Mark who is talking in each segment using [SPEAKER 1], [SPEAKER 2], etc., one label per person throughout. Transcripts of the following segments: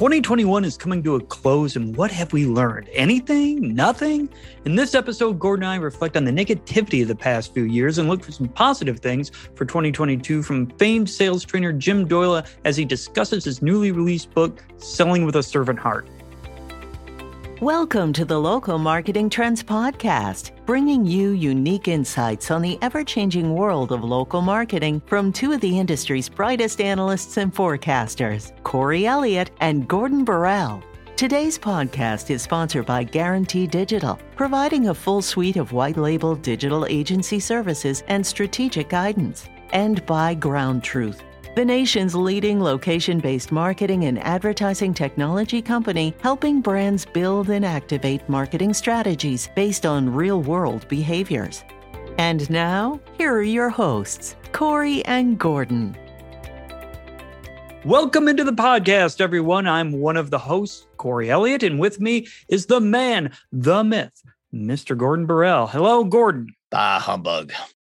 [SPEAKER 1] 2021 is coming to a close, and what have we learned? Anything? Nothing? In this episode, Gordon and I reflect on the negativity of the past few years and look for some positive things for 2022 from famed sales trainer Jim Doyle as he discusses his newly released book, Selling with a Servant Heart.
[SPEAKER 2] Welcome to the Local Marketing Trends Podcast, bringing you unique insights on the ever changing world of local marketing from two of the industry's brightest analysts and forecasters, Corey Elliott and Gordon Borrell. Today's podcast is sponsored by Guarantee Digital, providing a full suite of white label digital agency services and strategic guidance, and by Ground Truth the nation's leading location based marketing and advertising technology company, helping brands build and activate marketing strategies based on real world behaviors. And now, here are your hosts, Corey and Gordon.
[SPEAKER 1] Welcome into the podcast, everyone. I'm one of the hosts, Corey Elliott, and with me is the man, the myth, Mr. Gordon Borrell. Hello, Gordon.
[SPEAKER 3] Ah, humbug.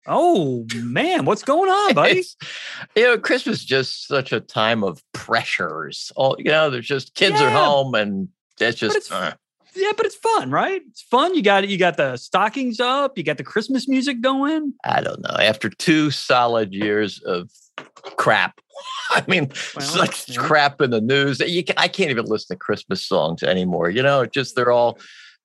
[SPEAKER 1] Oh man, what's going on, buddy?
[SPEAKER 3] you know, Christmas is just such a time of pressures. All you know, there's just kids yeah. are home, and that's just.
[SPEAKER 1] Uh. Yeah, but it's fun, right? It's fun. You got it, you got the stockings up. You got the Christmas music going.
[SPEAKER 3] I don't know. After two solid years of crap, I mean, well, such yeah. crap in the news. You can, I can't even listen to Christmas songs anymore. You know, just they're all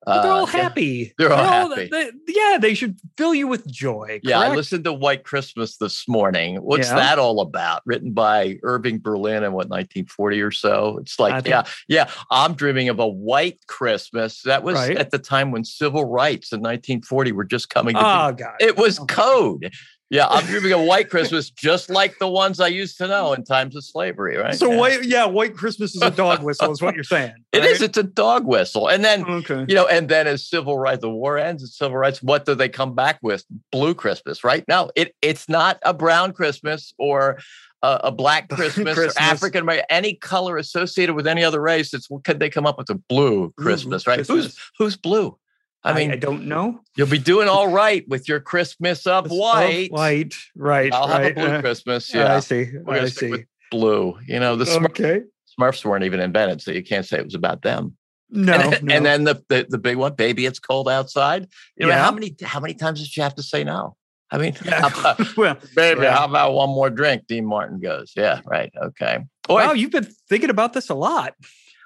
[SPEAKER 1] but they're all uh, happy.
[SPEAKER 3] They're, they're all, all happy.
[SPEAKER 1] They, yeah, they should fill you with joy. Correct?
[SPEAKER 3] Yeah, I listened to White Christmas this morning. What's yeah. that all about? Written by Irving Berlin in what 1940 or so. It's like, yeah, yeah. I'm dreaming of a white Christmas. That was right. at the time when civil rights in 1940 were just coming. To
[SPEAKER 1] oh be, God!
[SPEAKER 3] It was okay. code. Yeah, I'm dreaming of white Christmas, just like the ones I used to know in times of slavery, right?
[SPEAKER 1] So yeah. white, yeah, white Christmas is a dog whistle, is what you're saying.
[SPEAKER 3] Right? It is. It's a dog whistle, and then okay. you know, and then as civil rights, the war ends, and civil rights, what do they come back with? Blue Christmas, right? No, it it's not a brown Christmas or a, a black Christmas, Christmas. or African American, any color associated with any other race. It's could they come up with a blue Christmas, blue right? Christmas. Who's who's blue?
[SPEAKER 1] I mean, I, I, don't know.
[SPEAKER 3] You'll be doing all right with your Christmas up white.
[SPEAKER 1] white, right?
[SPEAKER 3] I'll
[SPEAKER 1] right.
[SPEAKER 3] have a blue uh, Christmas. Yeah,
[SPEAKER 1] I see. I see.
[SPEAKER 3] blue. You know, the
[SPEAKER 1] okay.
[SPEAKER 3] Smurfs weren't even invented, so you can't say it was about them.
[SPEAKER 1] No,
[SPEAKER 3] and,
[SPEAKER 1] no.
[SPEAKER 3] and then the, the, the big one, baby, it's cold outside. You know, how many how many times did you have to say no? I mean, yeah. about, well, baby, yeah. how about one more drink? Dean Martin goes, yeah, right, okay.
[SPEAKER 1] Boy, wow, you've been thinking about this a lot.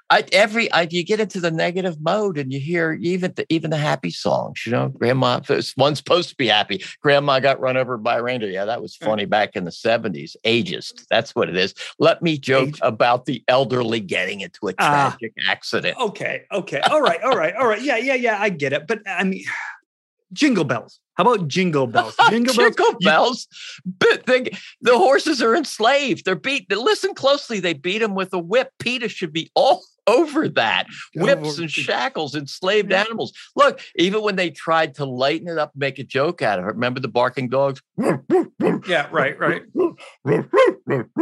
[SPEAKER 3] I, every I, you get into the negative mode and you hear even the even the happy songs. You know, Grandma one's supposed to be happy. Grandma got run over by a reindeer. Yeah, that was funny back in the seventies. Ageist. That's what it is. Let me joke Age. about the elderly getting into a ah. tragic uh, accident.
[SPEAKER 1] Okay. Okay. All right. All right. All right. Yeah. Yeah. Yeah. I get it. But I mean, jingle bells. How about jingle bells?
[SPEAKER 3] Jingle, jingle bells. But they, the horses are enslaved. They're beat. Listen closely. They beat them with a whip. PETA should be all over that. Whips and shackles, enslaved animals. Look, even when they tried to lighten it up, make a joke out of it. Remember the barking dogs?
[SPEAKER 1] yeah, right, right.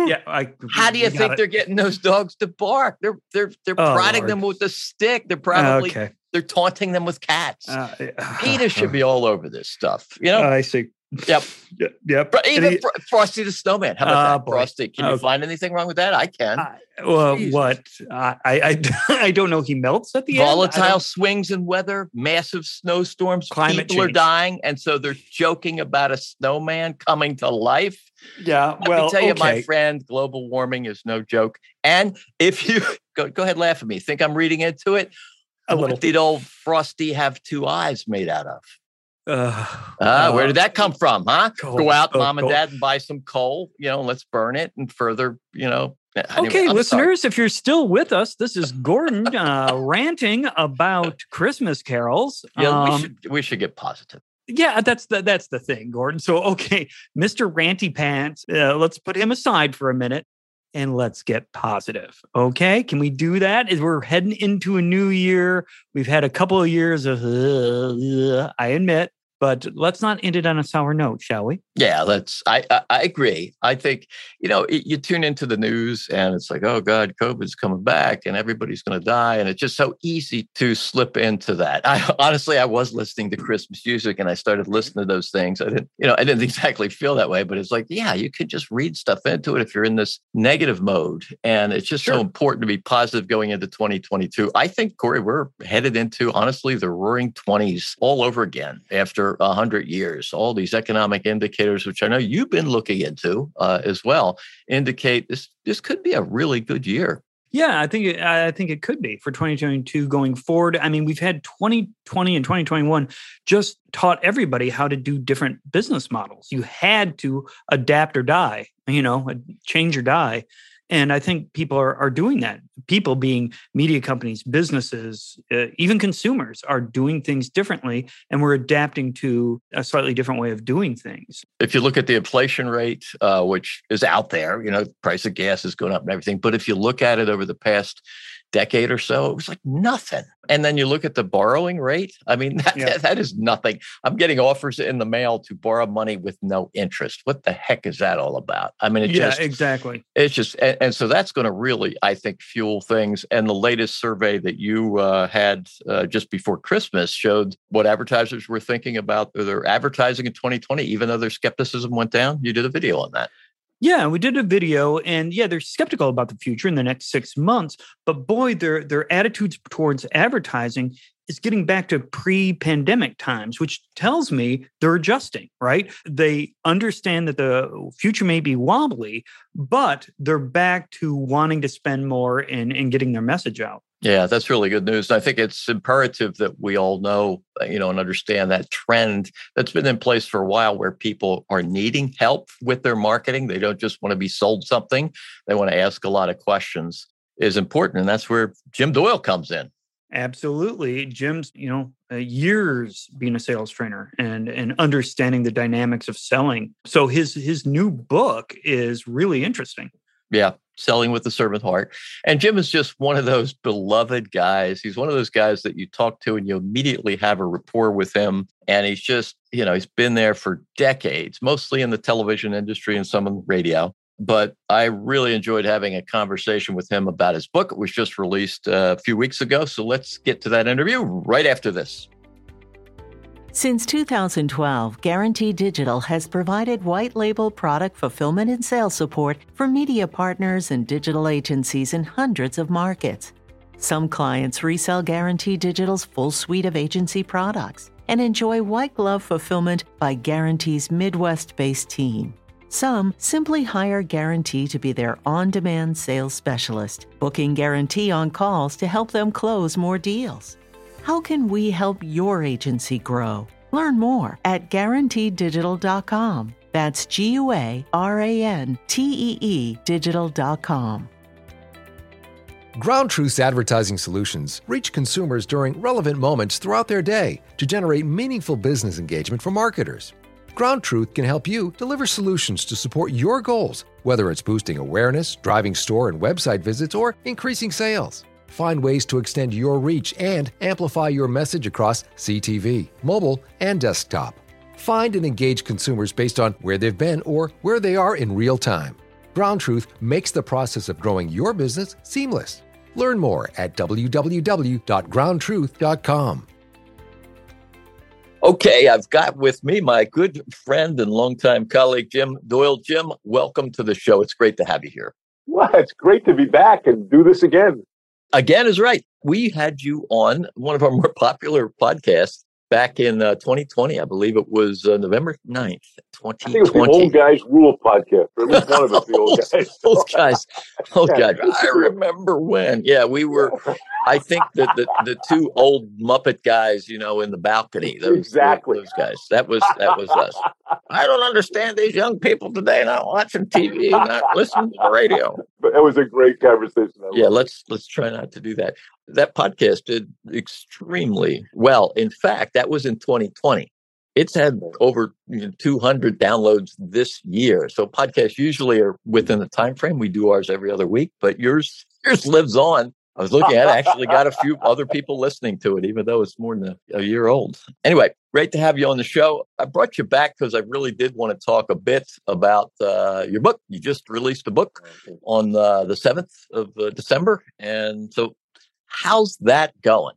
[SPEAKER 1] yeah, I,
[SPEAKER 3] How do you think they're getting those dogs to bark? They're they're they're oh, prodding Lord. them with a stick. They're probably okay. they're taunting them with cats. Uh, uh, PETA should be all over this stuff. You know,
[SPEAKER 1] I see.
[SPEAKER 3] Yep.
[SPEAKER 1] Yep. yep.
[SPEAKER 3] Even he, Frosty the Snowman. How about uh, that? Boy. Frosty. Can you find anything wrong with that? I can. Uh,
[SPEAKER 1] well, what? I, I I don't know. He melts at the
[SPEAKER 3] Volatile
[SPEAKER 1] end. Volatile
[SPEAKER 3] swings in weather, massive snowstorms. Climate People change. are dying, and so they're joking about a snowman coming to life.
[SPEAKER 1] Yeah.
[SPEAKER 3] Let
[SPEAKER 1] well,
[SPEAKER 3] me tell
[SPEAKER 1] you,
[SPEAKER 3] okay. my friend, global warming is no joke. And if you go, go ahead, laugh at me. Think I'm reading into it. A what little. did old Frosty have two eyes made out of? Uh, uh, where did that come from, huh? Coal, Go out, mom and dad, and buy some coal. You know, let's burn it and further. You know.
[SPEAKER 1] Anyway, okay, I'm listeners, sorry. if you're still with us, this is Gordon uh, ranting about Christmas carols.
[SPEAKER 3] Yeah, um, we should we should get positive.
[SPEAKER 1] Yeah, that's the that's the thing, Gordon. So, okay, Mr. Ranty Pants, uh, let's put him aside for a minute and let's get positive. Okay, can we do that? As we're heading into a new year, we've had a couple of years of, uh, I admit, But let's not end it on a sour note, shall we?
[SPEAKER 3] Yeah, let's. I I, I agree. I think you know it, you tune into the news and it's like, oh God, COVID's coming back and everybody's going to die, and it's just so easy to slip into that. I honestly, I was listening to Christmas music and I started mm-hmm. listening to those things. I didn't, you know, I didn't exactly feel that way, but it's like, yeah, you could just read stuff into it if you're in this negative mode, and it's just sure. so important to be positive going into 2022. I think Corey, we're headed into honestly the roaring 20s all over again after 100 years. All these economic indicators, which I know you've been looking into uh, as well, indicate this this could be a really good year.
[SPEAKER 1] Yeah, I think it, I think it could be for 2022 going forward. I mean, we've had 2020 and 2021 just taught everybody how to do different business models. You had to adapt or die, you know, change or die. And I think people are, are doing that. People being media companies, businesses, uh, even consumers are doing things differently. And we're adapting to a slightly different way of doing things.
[SPEAKER 3] If you look at the inflation rate, uh, which is out there, you know, price of gas is going up and everything. But if you look at it over the past decade or so, it was like nothing. And then you look at the borrowing rate. I mean, that, yeah. that, that is nothing. I'm getting offers in the mail to borrow money with no interest. What the heck is that all about? I mean, it
[SPEAKER 1] yeah,
[SPEAKER 3] just
[SPEAKER 1] exactly.
[SPEAKER 3] It's just, and, and so that's going to really, I think, fuel things. And the latest survey that you uh, had uh, just before Christmas showed what advertisers were thinking about their advertising in 2020, even though their skepticism went down. You did a video on that.
[SPEAKER 1] Yeah, we did a video, and yeah, they're skeptical about the future in the next six months. But boy, their their attitudes towards advertising is getting back to pre-pandemic times, which tells me they're adjusting. Right? They understand that the future may be wobbly, but they're back to wanting to spend more and and getting their message out.
[SPEAKER 3] Yeah, that's really good news. I think it's imperative that we all know, uh, you know, and understand that trend that's been in place for a while where people are needing help with their marketing. They don't just want to be sold something, they want to ask a lot of questions is important. And that's where Jim Doyle comes in.
[SPEAKER 1] Absolutely. Jim's, you know, uh, years being a sales trainer and and understanding the dynamics of selling. So his his new book is really interesting.
[SPEAKER 3] Yeah, selling with the servant heart. And Jim is just one of those beloved guys. He's one of those guys that you talk to and you immediately have a rapport with him. And he's just, you know, he's been there for decades, mostly in the television industry and some in radio. But I really enjoyed having a conversation with him about his book. It was just released uh, a few weeks ago. So let's get to that interview right after this.
[SPEAKER 2] Since 2012, Guarantee Digital has provided white label product fulfillment and sales support for media partners and digital agencies in hundreds of markets. Some clients resell Guarantee Digital's full suite of agency products and enjoy white glove fulfillment by Guarantee's Midwest based team. Some simply hire Guarantee to be their on demand sales specialist, booking Guarantee on calls to help them close more deals. How can we help your agency grow? Learn more at guaranteedigital.com. That's G U A R A N T E E digital.com.
[SPEAKER 4] Ground Truth's advertising solutions reach consumers during relevant moments throughout their day to generate meaningful business engagement for marketers. Ground Truth can help you deliver solutions to support your goals, whether it's boosting awareness, driving store and website visits, or increasing sales. Find ways to extend your reach and amplify your message across CTV, mobile, and desktop. Find and engage consumers based on where they've been or where they are in real time. Ground Truth makes the process of growing your business seamless. Learn more at www.groundtruth.com.
[SPEAKER 3] Okay, I've got with me my good friend and longtime colleague, Jim Doyle. Jim, welcome to the show. It's great to have you here.
[SPEAKER 5] Well, it's great to be back and do this again
[SPEAKER 3] again is right. We had you on one of our more popular podcasts back in uh, 2020. I believe it was uh, November 9th, 2020. I think it was
[SPEAKER 5] the Old Guys Rule podcast. Or at least one of us, the old guys.
[SPEAKER 3] old guys. Old guys. I remember when. Yeah, we were, I think that the, the two old Muppet guys, you know, in the balcony. Those,
[SPEAKER 5] exactly.
[SPEAKER 3] Those guys. That was, that was us. I don't understand these young people today not watching TV, not listening to the radio.
[SPEAKER 5] But it was a great conversation.
[SPEAKER 3] Yeah, let's let's try not to do that. That podcast did extremely well. In fact, that was in 2020. It's had over you know, 200 downloads this year. So podcasts usually are within the time frame. We do ours every other week, but yours yours lives on I was looking at it, actually got a few other people listening to it, even though it's more than a, a year old. Anyway, great to have you on the show. I brought you back because I really did want to talk a bit about uh, your book. You just released a book on uh, the 7th of uh, December. And so, how's that going?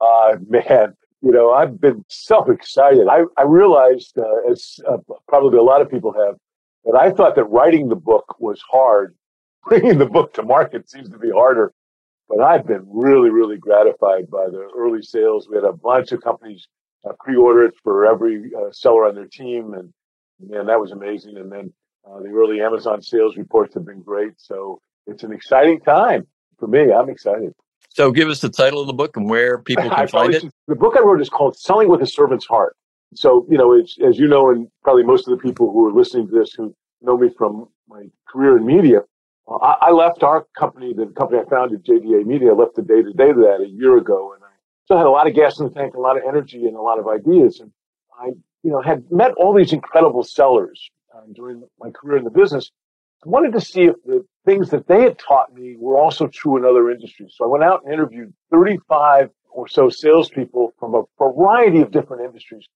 [SPEAKER 5] Uh, man, you know, I've been so excited. I, I realized, uh, as uh, probably a lot of people have, that I thought that writing the book was hard. Bringing the book to market seems to be harder. But I've been really, really gratified by the early sales. We had a bunch of companies uh, pre-order it for every uh, seller on their team, and man, that was amazing. And then uh, the early Amazon sales reports have been great. So it's an exciting time for me. I'm excited.
[SPEAKER 3] So give us the title of the book and where people can find it.
[SPEAKER 5] The book I wrote is called Selling with a Servant's Heart. So, you know, as you know, and probably most of the people who are listening to this who know me from my career in media, I, I, left our company, the company I founded, JDA Media, I left the day to day to that a year ago. And I still had a lot of gas in the tank, a lot of energy and a lot of ideas. And I, you know, had met all these incredible sellers uh, during my career in the business. Wanted to see if the things that they had taught me were also true in other industries. So I went out and interviewed 35 or so salespeople from a variety of different industries,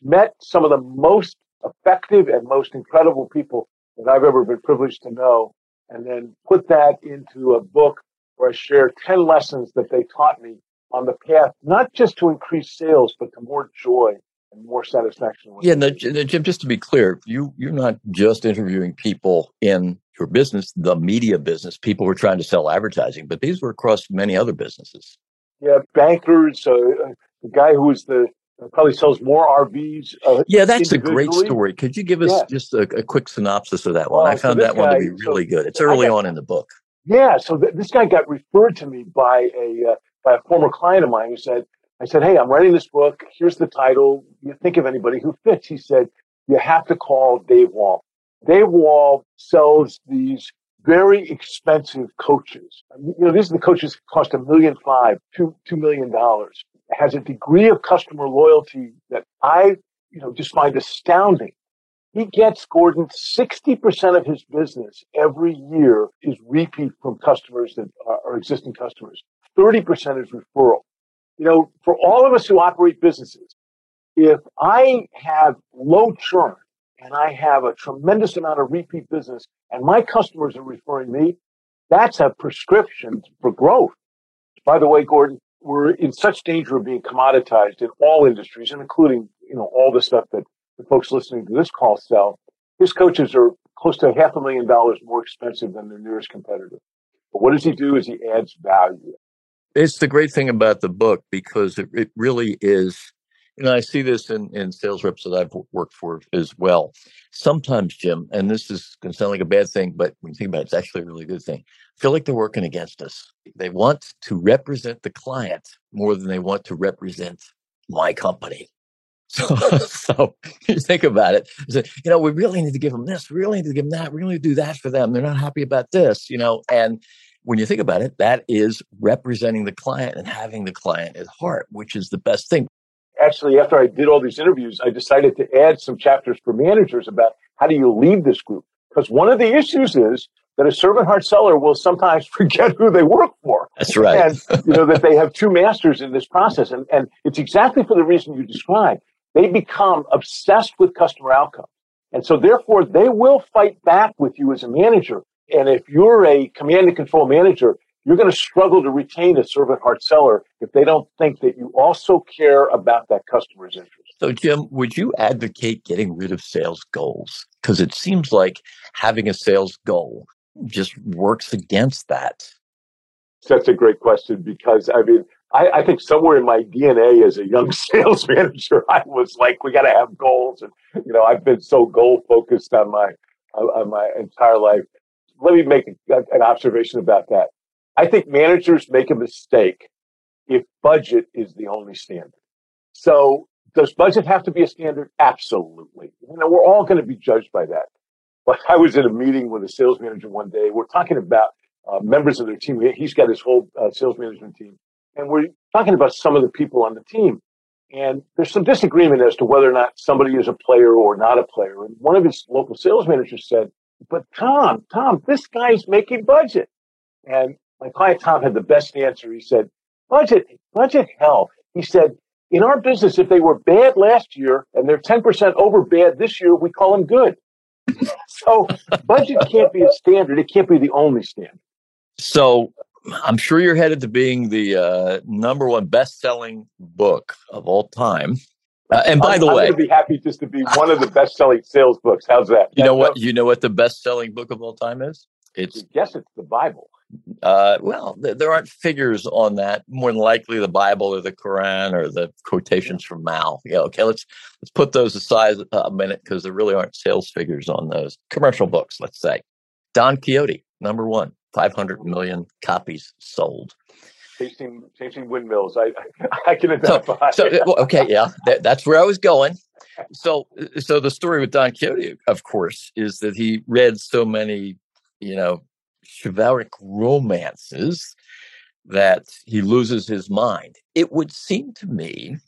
[SPEAKER 5] met some of the most effective and most incredible people that I've ever been privileged to know, and then put that into a book where I share 10 lessons that they taught me on the path, not just to increase sales, but to more joy and more satisfaction.
[SPEAKER 3] Yeah, no, Jim, just to be clear, you, you're not just interviewing people in your business, the media business, people who are trying to sell advertising, but these were across many other businesses.
[SPEAKER 5] Yeah, bankers, uh, uh the guy who was the probably sells more RVs. Uh,
[SPEAKER 3] yeah, that's a great story. Could you give us yeah. just a, a, quick synopsis of that one? I found so that guy, one to be really so good. It's early got, on in the book.
[SPEAKER 5] Yeah, so th- this guy got referred to me by a uh, by a former client of mine who said, "I said, hey, I'm writing this book. Here's the title. You think of anybody who fits?" He said, "You have to call Dave Wall. Dave Wall sells these." Very expensive coaches. You know, these are the coaches cost a million five, two, two million dollars has a degree of customer loyalty that I, you know, just find astounding. He gets Gordon 60% of his business every year is repeat from customers that are, existing customers. 30% is referral. You know, for all of us who operate businesses, if I have low churn and I have a tremendous amount of repeat business and my customers are referring me, that's a prescription for growth. By the way, Gordon, we're in such danger of being commoditized in all industries, and including you know all the stuff that the folks listening to this call sell. His coaches are close to half a million dollars more expensive than their nearest competitor. But what does he do? Is he adds value.
[SPEAKER 3] It's the great thing about the book because it, it really is you know, I see this in, in sales reps that I've worked for as well. Sometimes, Jim, and this is going to sound like a bad thing, but when you think about it, it's actually a really good thing. I feel like they're working against us. They want to represent the client more than they want to represent my company. So, so you think about it. you know, we really need to give them this. We really need to give them that. We really do that for them. They're not happy about this, you know, and when you think about it, that is representing the client and having the client at heart, which is the best thing
[SPEAKER 5] actually, after I did all these interviews, I decided to add some chapters for managers about how do you lead this group? Because one of the issues is that a servant heart seller will sometimes forget who they work for.
[SPEAKER 3] That's right.
[SPEAKER 5] and, you know, that they have two masters in this process. And, and it's exactly for the reason you described. They become obsessed with customer outcomes. And so therefore they will fight back with you as a manager. And if you're a command and control manager, you're going to struggle to retain a servant heart seller if they don't think that you also care about that customer's interest.
[SPEAKER 3] So, Jim, would you advocate getting rid of sales goals? Because it seems like having a sales goal just works against that.
[SPEAKER 5] That's a great question because I mean, I, I, think somewhere in my DNA as a young sales manager, I was like, we got to have goals, and you know, I've been so goal focused on my on my entire life. Let me make an observation about that. I think managers make a mistake if budget is the only standard. So does budget have to be a standard? Absolutely. You know, we're all going to be judged by that. But I was in a meeting with a sales manager one day. We're talking about uh, members of their team. He's got his whole uh, sales management team. And we're talking about some of the people on the team. And there's some disagreement as to whether or not somebody is a player or not a player. And one of his local sales managers said, but Tom, Tom, this guy's making budget. And my client Tom had the best answer. He said, budget, budget hell. He said, in our business, if they were bad last year and they're 10% over bad this year, we call them good. so budget can't be a standard. It can't be the only standard.
[SPEAKER 3] So I'm sure you're headed to being the uh, number one best-selling book of all time. Uh, and by
[SPEAKER 5] I'm,
[SPEAKER 3] the
[SPEAKER 5] I'm
[SPEAKER 3] way,
[SPEAKER 5] going to be happy just to be one of the best-selling sales books. How's that?
[SPEAKER 3] You know what? You know what the best-selling book of all time is?
[SPEAKER 5] It's yes, it's the Bible.
[SPEAKER 3] Uh, well, th- there aren't figures on that. More than likely, the Bible or the Quran or the quotations from Mao. Yeah, okay, let's let's put those aside a minute because there really aren't sales figures on those commercial books. Let's say Don Quixote, number one, five hundred million copies sold.
[SPEAKER 5] Chasing, chasing windmills. I, I can identify.
[SPEAKER 3] So, so okay, yeah, that, that's where I was going. So, so the story with Don Quixote, of course, is that he read so many, you know, chivalric romances that he loses his mind. It would seem to me,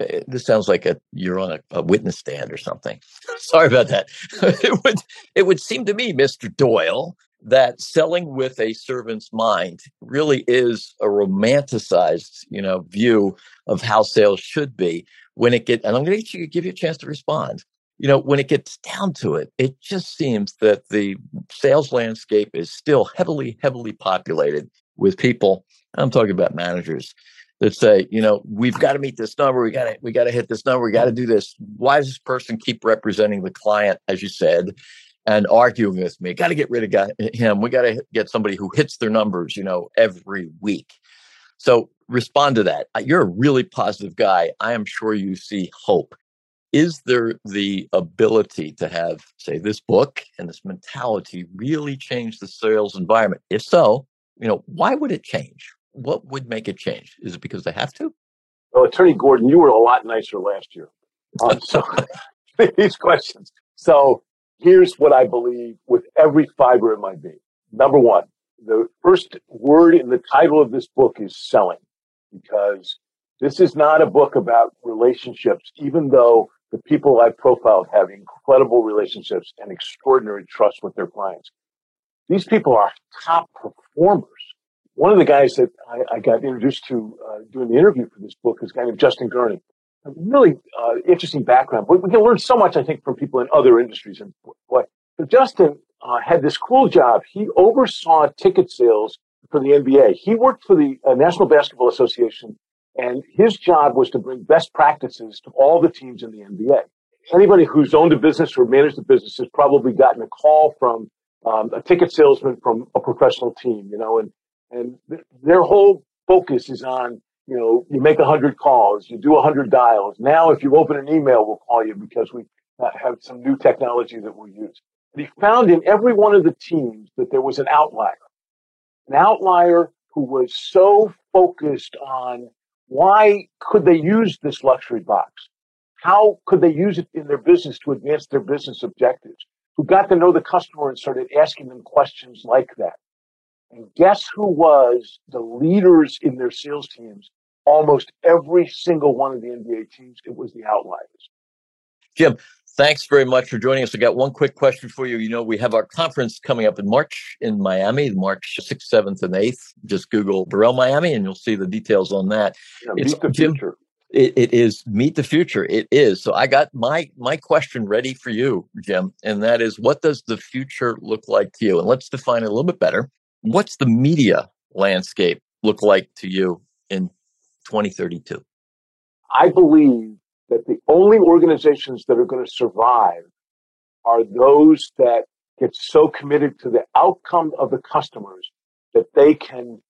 [SPEAKER 3] eh, this sounds like a you're on a, a witness stand or something. Sorry about that. it would it would seem to me, Mr. Doyle, that selling with a servant's mind really is a romanticized, you know, view of how sales should be when it get and I'm going to give you a chance to respond. You know, when it gets down to it, it just seems that the sales landscape is still heavily, heavily populated with people. I'm talking about managers that say, you know, we've got to meet this number. We got to, we got to hit this number. We got to do this. Why does this person keep representing the client, as you said? And arguing with me. Got to get rid of guy, him. We got to get somebody who hits their numbers, you know, every week. So respond to that. You're a really positive guy. I am sure you see hope. Is there the ability to have, say, this book and this mentality really change the sales environment? If so, you know, why would it change? What would make it change? Is it because they have to?
[SPEAKER 5] Well, Attorney Gordon, you were a lot nicer last year. Um, so these questions. So here's what I believe with every fiber of my being. Number one, the first word in the title of this book is selling because this is not a book about relationships, even though the people I've profiled have incredible relationships and extraordinary trust with their clients. These people are top performers. One of the guys that I, I got introduced to uh, doing the interview for this book is a guy named Justin Gurney really uh, interesting background. We, we, can learn so much, I think, from people in other industries. And what so Justin uh, had this cool job. He oversaw ticket sales for the NBA. He worked for the uh, National Basketball Association, and his job was to bring best practices to all the teams in the NBA. Anybody who's owned a business or managed a business has probably gotten a call from um, a ticket salesman from a professional team, you know, and and th- their whole focus is on you know, you make a hundred calls, you do a hundred dials. Now, if you open an email, we'll call you because we have some new technology that we'll use. But he found in every one of the teams that there was an outlier, an outlier who was so focused on why could they use this luxury box? How could they use it in their business to advance their business objectives? Who got to know the customer and started asking them questions like that. And guess who was the leaders in their sales teams almost every single one of the NBA teams, it was the outliers.
[SPEAKER 3] Jim, thanks very much for joining us. I got one quick question for you. You know, we have our conference coming up in March in Miami, March 6th, 7th, and 8th. Just Google Borrell Miami and you'll see the details on that.
[SPEAKER 5] Yeah, it's the Jim, future.
[SPEAKER 3] It, it is meet the future. It is. So I got my my question ready for you, Jim, and that is, what does the future look like to you? And let's define it a little bit better. What's the media landscape look like to you in 2032?
[SPEAKER 5] I believe that the only organizations that are going to survive are those that get so committed to the outcome of the customers that they can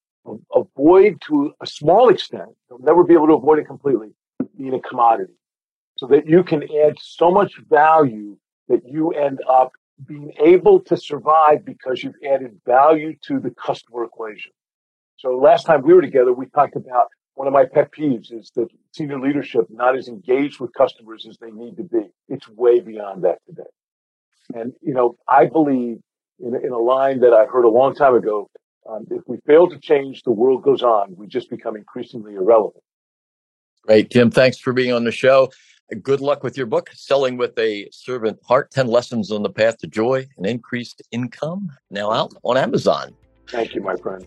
[SPEAKER 5] avoid to a small extent, they'll never be able to avoid it completely, being a commodity. So that you can add so much value that you end up being able to survive because you've added value to the customer equation. So last time we were together, we talked about one of my pet peeves is that senior leadership not as engaged with customers as they need to be. It's way beyond that today. And, you know, I believe in, in a line that I heard a long time ago, um, if we fail to change, the world goes on. We just become increasingly irrelevant.
[SPEAKER 3] Great. Jim, thanks for being on the show. Good luck with your book, Selling with a Servant Heart 10 Lessons on the Path to Joy and Increased Income, now out on Amazon.
[SPEAKER 5] Thank you, my friend.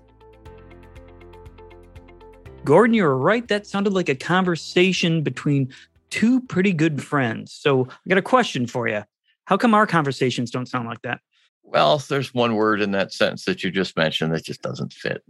[SPEAKER 1] Gordon, you were right. That sounded like a conversation between two pretty good friends. So I got a question for you. How come our conversations don't sound like that?
[SPEAKER 3] Well, there's one word in that sentence that you just mentioned that just doesn't fit.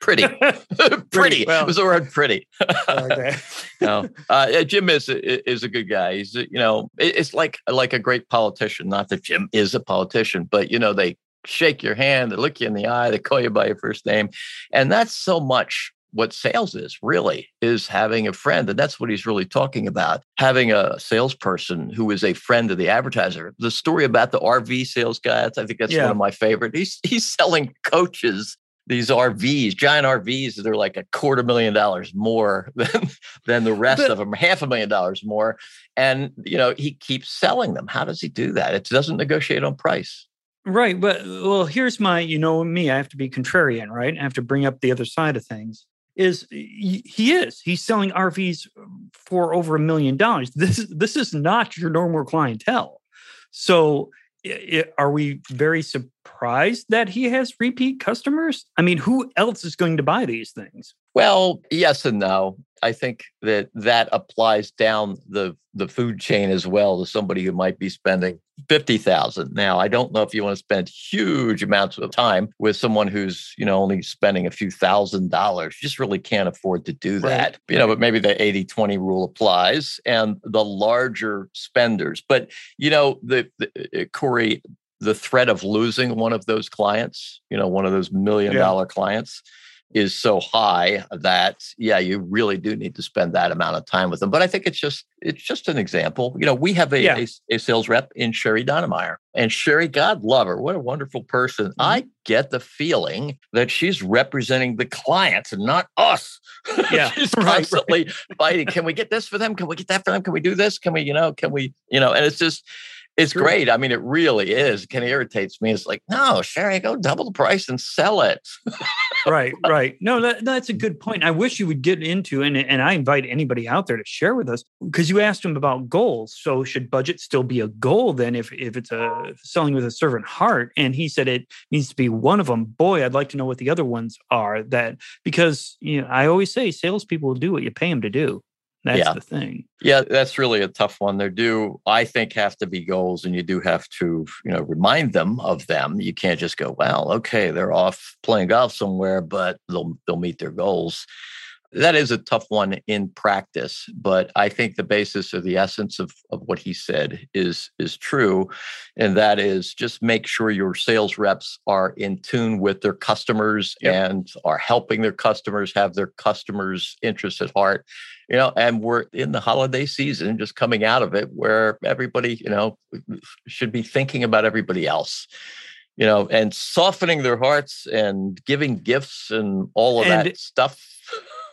[SPEAKER 3] pretty, pretty. Well, it was the word pretty. okay. no, uh, Jim is is a good guy. He's you know it's like like a great politician. Not that Jim is a politician, but you know they shake your hand, they look you in the eye, they call you by your first name, and that's so much what sales is really is having a friend and that's what he's really talking about having a salesperson who is a friend of the advertiser. The story about the rv sales guy i think that's yeah. one of my favorite. He's he's selling coaches these rvs giant rvs they're like a quarter million dollars more than than the rest but, of them half a million dollars more and you know he keeps selling them. How does he do that? It doesn't negotiate on price
[SPEAKER 1] Right. But well, here's my, you know, me, I have to be contrarian, right? I have to bring up the other side of things is he is he's selling RVs um, for over a million dollars. This is this is not your normal clientele. So it, are we very surprised that he has repeat customers? I mean, who else is going to buy these things?
[SPEAKER 3] Well, yes and no. I think that that applies down the the food chain as well to somebody who might be spending 50,000. Now, I don't know if you want to spend huge amounts of time with someone who's, you know, only spending a few thousand dollars. You just really can't afford to do that. Right. You know, but maybe the 80-20 rule applies and the larger spenders. But, you know, the, the uh, Corey, the threat of losing one of those clients, you know, one of those million dollar yeah. clients is so high that yeah you really do need to spend that amount of time with them but i think it's just it's just an example you know we have a, yeah. a, a, sales rep in sherry Donemeyer, and sherry god love her what a wonderful person mm-hmm. i get the feeling that she's representing the clients and not us yeah she's constantly right, right. fighting can we get this for them can we get that for them can we do this can we you know can we you know and it's just it's sure. great. I mean, it really is. It kind of irritates me. It's like, no, Sherry, go double the price and sell it.
[SPEAKER 1] right, right. No, that, that's a good point. I wish you would get into, and, and I invite anybody out there to share with us because you asked him about goals. So should budget still be a goal then if, if it's a selling with a servant heart? And he said it needs to be one of them. Boy, I'd like to know what the other ones are that because you know, I always say salespeople will do what you pay them to do. That's yeah. the thing.
[SPEAKER 3] Yeah, that's really a tough one. There do, I think, have to be goals, and you do have to, you know, remind them of them. You can't just go, well, okay, they're off playing golf somewhere, but they'll they'll meet their goals. That is a tough one in practice, but I think the basis or the essence of, of what he said is is true. And that is just make sure your sales reps are in tune with their customers yep. and are helping their customers have their customers' interests at heart you know, and we're in the holiday season, just coming out of it, where everybody, you know, should be thinking about everybody else, you know, and softening their hearts and giving gifts and all of and, that stuff.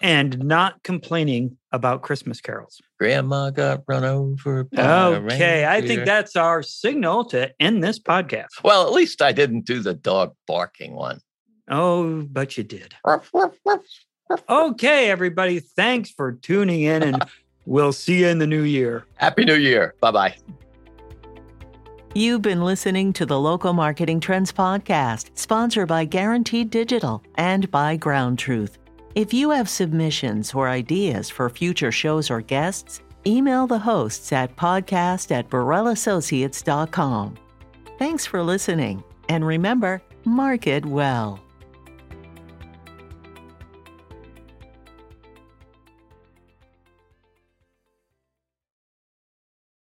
[SPEAKER 1] And not complaining about Christmas carols.
[SPEAKER 3] Grandma got run over.
[SPEAKER 1] okay, I think that's our signal to end this podcast.
[SPEAKER 3] Well, at least I didn't do the dog barking one.
[SPEAKER 1] Oh, but you did. Okay, everybody. Thanks for tuning in, and we'll see you in the new year.
[SPEAKER 3] Happy New Year. Bye bye.
[SPEAKER 2] You've been listening to the Local Marketing Trends Podcast, sponsored by Guaranteed Digital and by Ground Truth. If you have submissions or ideas for future shows or guests, email the hosts at podcast at BorrellAssociates.com. Thanks for listening, and remember, market well.